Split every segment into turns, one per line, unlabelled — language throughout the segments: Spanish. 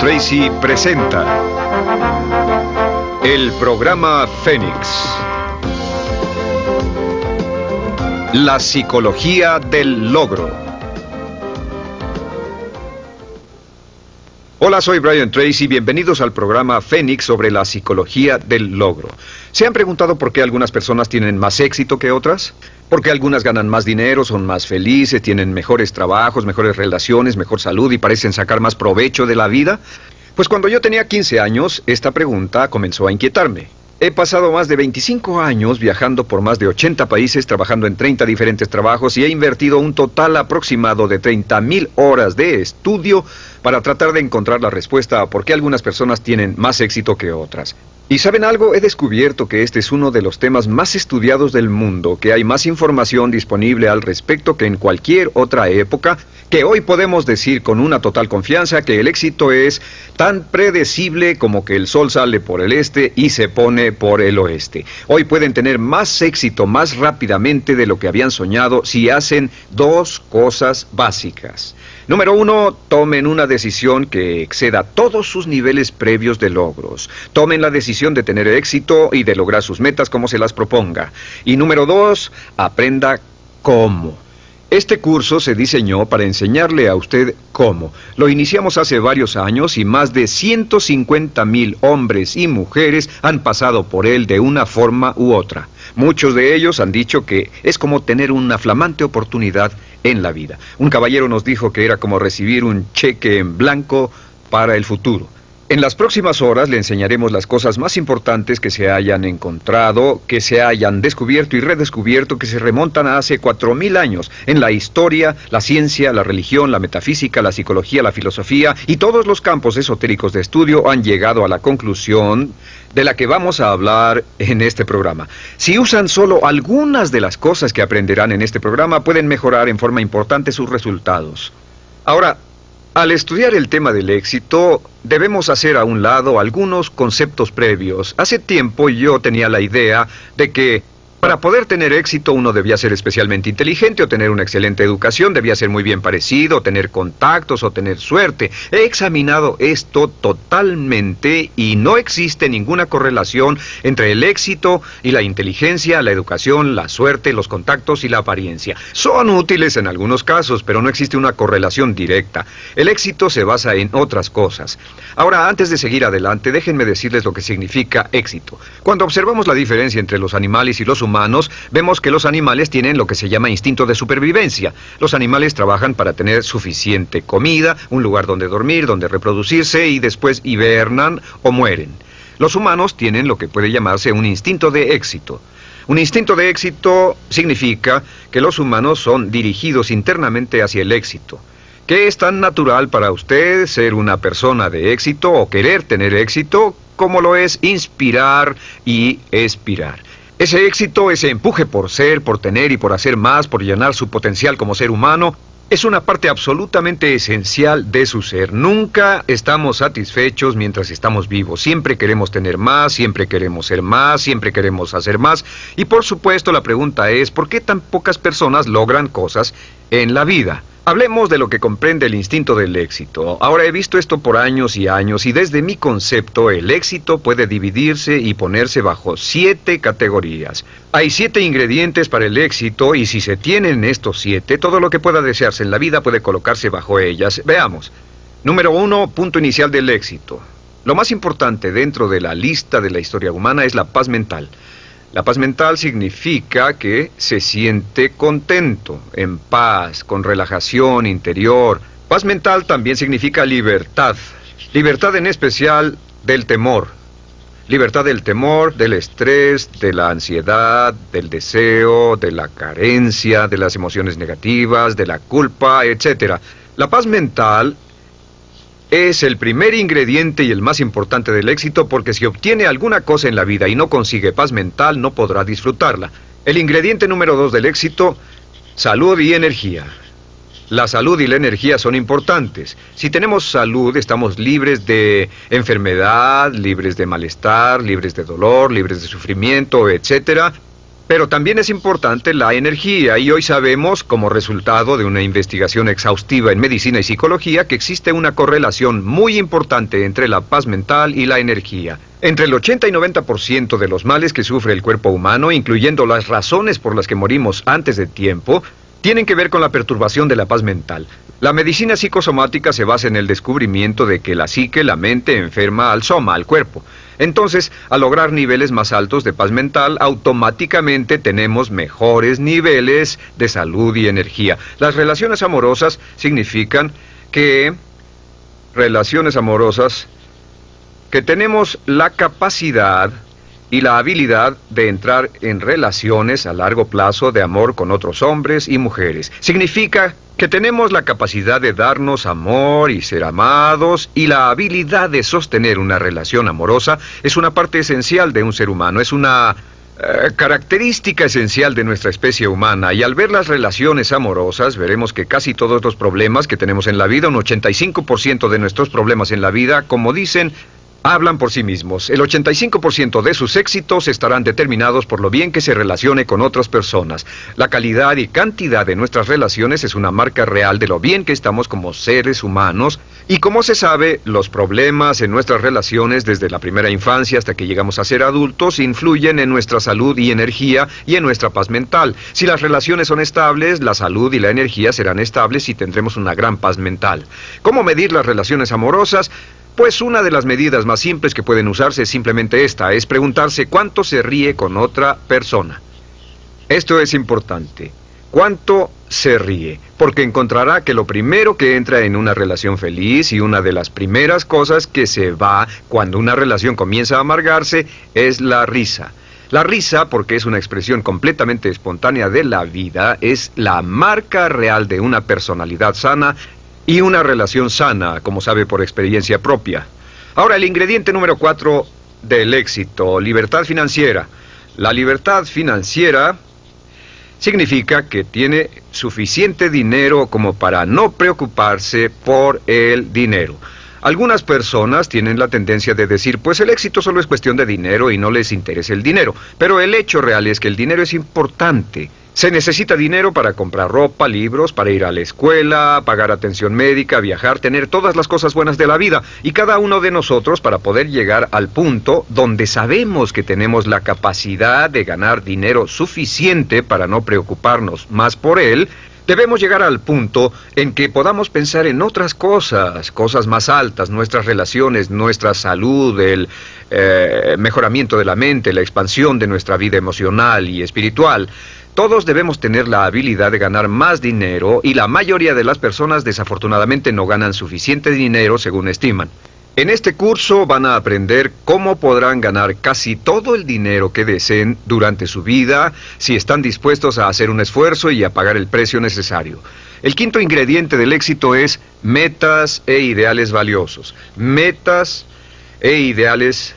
Tracy presenta el programa Fénix. La psicología del logro. Hola, soy Brian Tracy. Bienvenidos al programa Fénix sobre la psicología del logro. ¿Se han preguntado por qué algunas personas tienen más éxito que otras? ¿Por qué algunas ganan más dinero, son más felices, tienen mejores trabajos, mejores relaciones, mejor salud y parecen sacar más provecho de la vida? Pues cuando yo tenía 15 años, esta pregunta comenzó a inquietarme. He pasado más de 25 años viajando por más de 80 países, trabajando en 30 diferentes trabajos y he invertido un total aproximado de 30.000 horas de estudio para tratar de encontrar la respuesta a por qué algunas personas tienen más éxito que otras. Y saben algo, he descubierto que este es uno de los temas más estudiados del mundo, que hay más información disponible al respecto que en cualquier otra época, que hoy podemos decir con una total confianza que el éxito es tan predecible como que el sol sale por el este y se pone por el oeste. Hoy pueden tener más éxito más rápidamente de lo que habían soñado si hacen dos cosas básicas. Número uno, tomen una decisión que exceda todos sus niveles previos de logros. Tomen la decisión de tener éxito y de lograr sus metas como se las proponga. Y número dos, aprenda cómo. Este curso se diseñó para enseñarle a usted cómo. Lo iniciamos hace varios años y más de 150 mil hombres y mujeres han pasado por él de una forma u otra. Muchos de ellos han dicho que es como tener una flamante oportunidad en la vida. Un caballero nos dijo que era como recibir un cheque en blanco para el futuro. En las próximas horas le enseñaremos las cosas más importantes que se hayan encontrado, que se hayan descubierto y redescubierto, que se remontan a hace cuatro mil años en la historia, la ciencia, la religión, la metafísica, la psicología, la filosofía y todos los campos esotéricos de estudio han llegado a la conclusión de la que vamos a hablar en este programa. Si usan solo algunas de las cosas que aprenderán en este programa, pueden mejorar en forma importante sus resultados. Ahora, al estudiar el tema del éxito, debemos hacer a un lado algunos conceptos previos. Hace tiempo yo tenía la idea de que para poder tener éxito uno debía ser especialmente inteligente o tener una excelente educación, debía ser muy bien parecido, tener contactos o tener suerte. He examinado esto totalmente y no existe ninguna correlación entre el éxito y la inteligencia, la educación, la suerte, los contactos y la apariencia. Son útiles en algunos casos, pero no existe una correlación directa. El éxito se basa en otras cosas. Ahora, antes de seguir adelante, déjenme decirles lo que significa éxito. Cuando observamos la diferencia entre los animales y los humanos, vemos que los animales tienen lo que se llama instinto de supervivencia. Los animales trabajan para tener suficiente comida, un lugar donde dormir, donde reproducirse y después hibernan o mueren. Los humanos tienen lo que puede llamarse un instinto de éxito. Un instinto de éxito significa que los humanos son dirigidos internamente hacia el éxito. ¿Qué es tan natural para usted ser una persona de éxito o querer tener éxito como lo es inspirar y expirar? Ese éxito, ese empuje por ser, por tener y por hacer más, por llenar su potencial como ser humano, es una parte absolutamente esencial de su ser. Nunca estamos satisfechos mientras estamos vivos. Siempre queremos tener más, siempre queremos ser más, siempre queremos hacer más. Y por supuesto la pregunta es, ¿por qué tan pocas personas logran cosas en la vida? Hablemos de lo que comprende el instinto del éxito. Ahora he visto esto por años y años y desde mi concepto el éxito puede dividirse y ponerse bajo siete categorías. Hay siete ingredientes para el éxito y si se tienen estos siete, todo lo que pueda desearse en la vida puede colocarse bajo ellas. Veamos. Número uno, punto inicial del éxito. Lo más importante dentro de la lista de la historia humana es la paz mental. La paz mental significa que se siente contento, en paz, con relajación interior. Paz mental también significa libertad. Libertad en especial del temor. Libertad del temor, del estrés, de la ansiedad, del deseo, de la carencia, de las emociones negativas, de la culpa, etc. La paz mental es el primer ingrediente y el más importante del éxito porque si obtiene alguna cosa en la vida y no consigue paz mental, no podrá disfrutarla. El ingrediente número dos del éxito, salud y energía. La salud y la energía son importantes. Si tenemos salud, estamos libres de enfermedad, libres de malestar, libres de dolor, libres de sufrimiento, etc. Pero también es importante la energía y hoy sabemos, como resultado de una investigación exhaustiva en medicina y psicología, que existe una correlación muy importante entre la paz mental y la energía. Entre el 80 y 90% de los males que sufre el cuerpo humano, incluyendo las razones por las que morimos antes de tiempo, tienen que ver con la perturbación de la paz mental. La medicina psicosomática se basa en el descubrimiento de que la psique, la mente, enferma al soma, al cuerpo. Entonces, al lograr niveles más altos de paz mental, automáticamente tenemos mejores niveles de salud y energía. Las relaciones amorosas significan que relaciones amorosas que tenemos la capacidad y la habilidad de entrar en relaciones a largo plazo de amor con otros hombres y mujeres. Significa que tenemos la capacidad de darnos amor y ser amados y la habilidad de sostener una relación amorosa es una parte esencial de un ser humano, es una eh, característica esencial de nuestra especie humana y al ver las relaciones amorosas veremos que casi todos los problemas que tenemos en la vida, un 85% de nuestros problemas en la vida, como dicen, hablan por sí mismos. El 85% de sus éxitos estarán determinados por lo bien que se relacione con otras personas. La calidad y cantidad de nuestras relaciones es una marca real de lo bien que estamos como seres humanos y como se sabe, los problemas en nuestras relaciones desde la primera infancia hasta que llegamos a ser adultos influyen en nuestra salud y energía y en nuestra paz mental. Si las relaciones son estables, la salud y la energía serán estables y tendremos una gran paz mental. ¿Cómo medir las relaciones amorosas? Pues una de las medidas más simples que pueden usarse es simplemente esta, es preguntarse cuánto se ríe con otra persona. Esto es importante. ¿Cuánto se ríe? Porque encontrará que lo primero que entra en una relación feliz y una de las primeras cosas que se va cuando una relación comienza a amargarse es la risa. La risa, porque es una expresión completamente espontánea de la vida, es la marca real de una personalidad sana y una relación sana, como sabe por experiencia propia. Ahora, el ingrediente número cuatro del éxito, libertad financiera. La libertad financiera significa que tiene suficiente dinero como para no preocuparse por el dinero. Algunas personas tienen la tendencia de decir, pues el éxito solo es cuestión de dinero y no les interesa el dinero, pero el hecho real es que el dinero es importante. Se necesita dinero para comprar ropa, libros, para ir a la escuela, pagar atención médica, viajar, tener todas las cosas buenas de la vida. Y cada uno de nosotros para poder llegar al punto donde sabemos que tenemos la capacidad de ganar dinero suficiente para no preocuparnos más por él, Debemos llegar al punto en que podamos pensar en otras cosas, cosas más altas, nuestras relaciones, nuestra salud, el eh, mejoramiento de la mente, la expansión de nuestra vida emocional y espiritual. Todos debemos tener la habilidad de ganar más dinero y la mayoría de las personas desafortunadamente no ganan suficiente dinero según estiman. En este curso van a aprender cómo podrán ganar casi todo el dinero que deseen durante su vida si están dispuestos a hacer un esfuerzo y a pagar el precio necesario. El quinto ingrediente del éxito es metas e ideales valiosos. Metas e ideales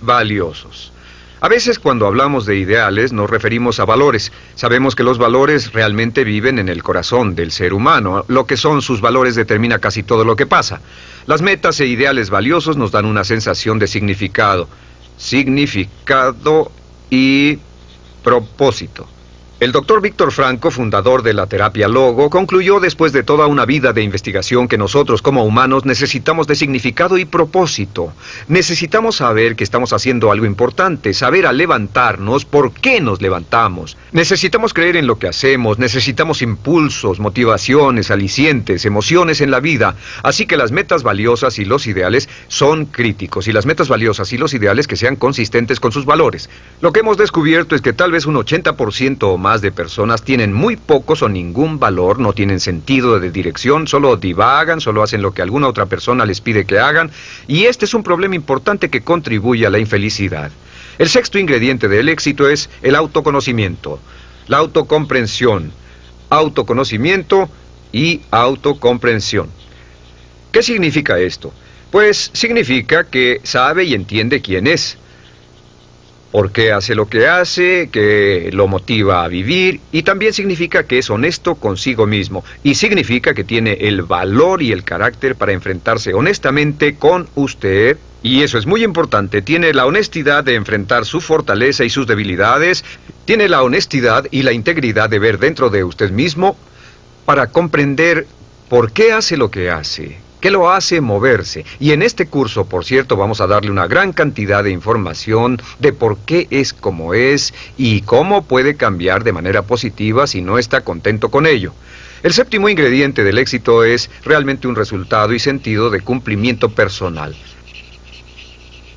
valiosos. A veces cuando hablamos de ideales nos referimos a valores. Sabemos que los valores realmente viven en el corazón del ser humano. Lo que son sus valores determina casi todo lo que pasa. Las metas e ideales valiosos nos dan una sensación de significado. Significado y propósito. El doctor Víctor Franco, fundador de la terapia Logo, concluyó después de toda una vida de investigación que nosotros como humanos necesitamos de significado y propósito. Necesitamos saber que estamos haciendo algo importante, saber al levantarnos por qué nos levantamos. Necesitamos creer en lo que hacemos, necesitamos impulsos, motivaciones, alicientes, emociones en la vida. Así que las metas valiosas y los ideales son críticos y las metas valiosas y los ideales que sean consistentes con sus valores. Lo que hemos descubierto es que tal vez un 80% o más más de personas tienen muy pocos o ningún valor, no tienen sentido de dirección, solo divagan, solo hacen lo que alguna otra persona les pide que hagan, y este es un problema importante que contribuye a la infelicidad. El sexto ingrediente del éxito es el autoconocimiento, la autocomprensión, autoconocimiento y autocomprensión. ¿Qué significa esto? Pues significa que sabe y entiende quién es, por qué hace lo que hace, que lo motiva a vivir y también significa que es honesto consigo mismo y significa que tiene el valor y el carácter para enfrentarse honestamente con usted Y eso es muy importante. Tiene la honestidad de enfrentar su fortaleza y sus debilidades. Tiene la honestidad y la integridad de ver dentro de usted mismo para comprender por qué hace lo que hace, qué lo hace moverse. Y en este curso, por cierto, vamos a darle una gran cantidad de información de por qué es como es y cómo puede cambiar de manera positiva si no está contento con ello. El séptimo ingrediente del éxito es realmente un resultado y sentido de cumplimiento personal.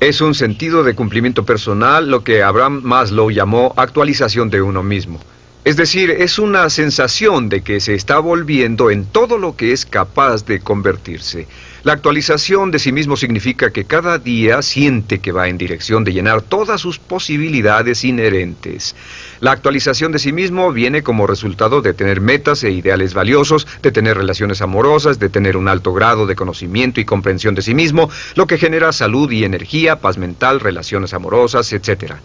Es un sentido de cumplimiento personal lo que Abraham Maslow llamó actualización de uno mismo. Es decir, es una sensación de que se está volviendo en todo lo que es capaz de convertirse. La actualización de sí mismo significa que cada día siente que va en dirección de llenar todas sus posibilidades inherentes. La actualización de sí mismo viene como resultado de tener metas e ideales valiosos, de tener relaciones amorosas, de tener un alto grado de conocimiento y comprensión de sí mismo, lo que genera salud y energía, paz mental, relaciones amorosas, etc.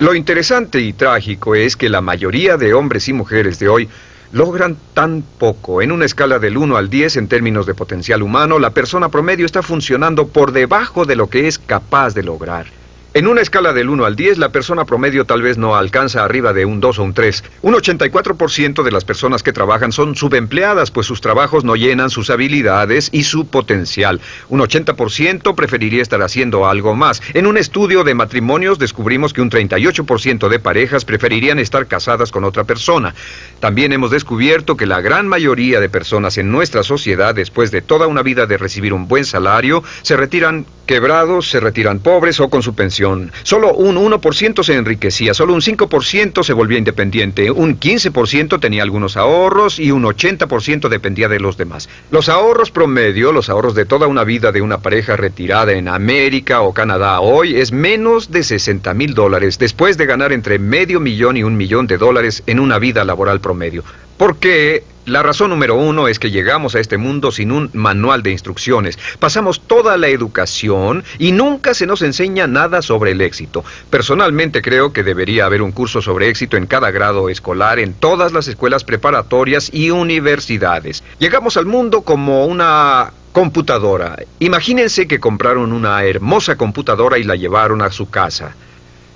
Lo interesante y trágico es que la mayoría de hombres y mujeres de hoy logran tan poco. En una escala del 1 al 10 en términos de potencial humano, la persona promedio está funcionando por debajo de lo que es capaz de lograr. En una escala del 1 al 10, la persona promedio tal vez no alcanza arriba de un 2 o un 3. Un 84% de las personas que trabajan son subempleadas, pues sus trabajos no llenan sus habilidades y su potencial. Un 80% preferiría estar haciendo algo más. En un estudio de matrimonios descubrimos que un 38% de parejas preferirían estar casadas con otra persona. También hemos descubierto que la gran mayoría de personas en nuestra sociedad, después de toda una vida de recibir un buen salario, se retiran quebrados, se retiran pobres o con su pensión. Solo un 1% se enriquecía, solo un 5% se volvía independiente, un 15% tenía algunos ahorros y un 80% dependía de los demás. Los ahorros promedio, los ahorros de toda una vida de una pareja retirada en América o Canadá hoy es menos de 60 mil dólares después de ganar entre medio millón y un millón de dólares en una vida laboral promedio. Porque la razón número uno es que llegamos a este mundo sin un manual de instrucciones. Pasamos toda la educación y nunca se nos enseña nada sobre el éxito. Personalmente creo que debería haber un curso sobre éxito en cada grado escolar, en todas las escuelas preparatorias y universidades. Llegamos al mundo como una computadora. Imagínense que compraron una hermosa computadora y la llevaron a su casa.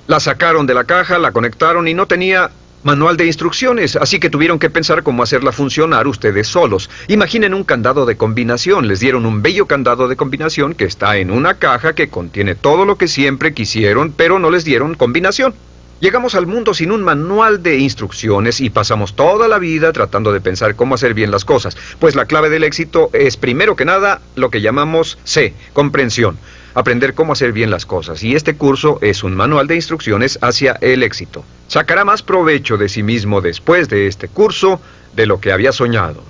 La sacaron de la caja, la conectaron y no tenía manual de instrucciones, así que tuvieron que pensar cómo hacerla funcionar ustedes solos. Imaginen un candado de combinación, les dieron un bello candado de combinación que está en una caja que contiene todo lo que siempre quisieron, pero no les dieron combinación. Llegamos al mundo sin un manual de instrucciones y pasamos toda la vida tratando de pensar cómo hacer bien las cosas, pues la clave del éxito es primero que nada lo que llamamos C, comprensión aprender cómo hacer bien las cosas, y este curso es un manual de instrucciones hacia el éxito. Sacará más provecho de sí mismo después de este curso de lo que había soñado.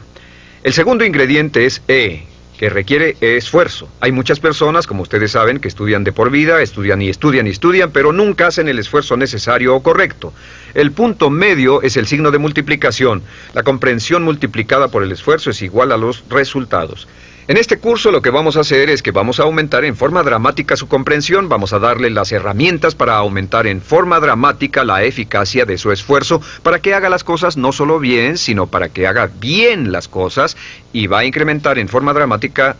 El segundo ingrediente es E, que requiere esfuerzo. Hay muchas personas, como ustedes saben, que estudian de por vida, estudian y estudian y estudian, pero nunca hacen el esfuerzo necesario o correcto. El punto medio es el signo de multiplicación. La comprensión multiplicada por el esfuerzo es igual a los resultados. En este curso lo que vamos a hacer es que vamos a aumentar en forma dramática su comprensión, vamos a darle las herramientas para aumentar en forma dramática la eficacia de su esfuerzo para que haga las cosas no solo bien, sino para que haga bien las cosas y va a incrementar en forma dramática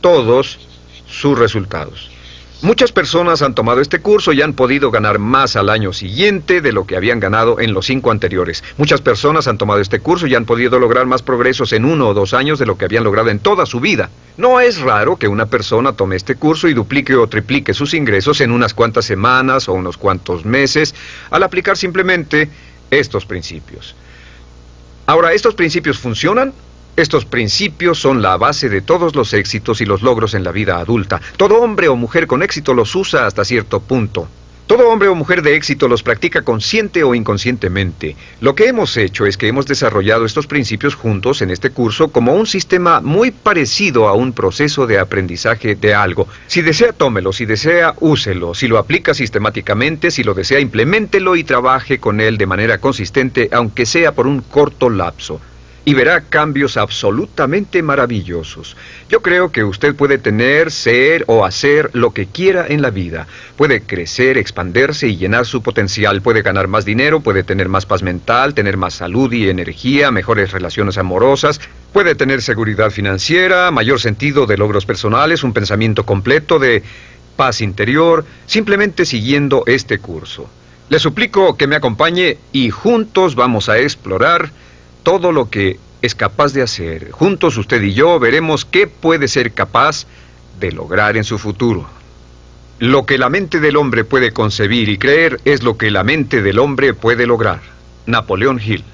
todos sus resultados. Muchas personas han tomado este curso y han podido ganar más al año siguiente de lo que habían ganado en los cinco anteriores. Muchas personas han tomado este curso y han podido lograr más progresos en uno o dos años de lo que habían logrado en toda su vida. No es raro que una persona tome este curso y duplique o triplique sus ingresos en unas cuantas semanas o unos cuantos meses al aplicar simplemente estos principios. Ahora, ¿estos principios funcionan? Estos principios son la base de todos los éxitos y los logros en la vida adulta. Todo hombre o mujer con éxito los usa hasta cierto punto. Todo hombre o mujer de éxito los practica consciente o inconscientemente. Lo que hemos hecho es que hemos desarrollado estos principios juntos en este curso como un sistema muy parecido a un proceso de aprendizaje de algo. Si desea, tómelo, si desea, úselo, si lo aplica sistemáticamente, si lo desea, implementelo y trabaje con él de manera consistente, aunque sea por un corto lapso. Y verá cambios absolutamente maravillosos. Yo creo que usted puede tener, ser o hacer lo que quiera en la vida. Puede crecer, expandirse y llenar su potencial. Puede ganar más dinero, puede tener más paz mental, tener más salud y energía, mejores relaciones amorosas. Puede tener seguridad financiera, mayor sentido de logros personales, un pensamiento completo de paz interior, simplemente siguiendo este curso. Le suplico que me acompañe y juntos vamos a explorar todo lo que es capaz de hacer. Juntos usted y yo veremos qué puede ser capaz de lograr en su futuro. Lo que la mente del hombre puede concebir y creer es lo que la mente del hombre puede lograr. Napoleón Hill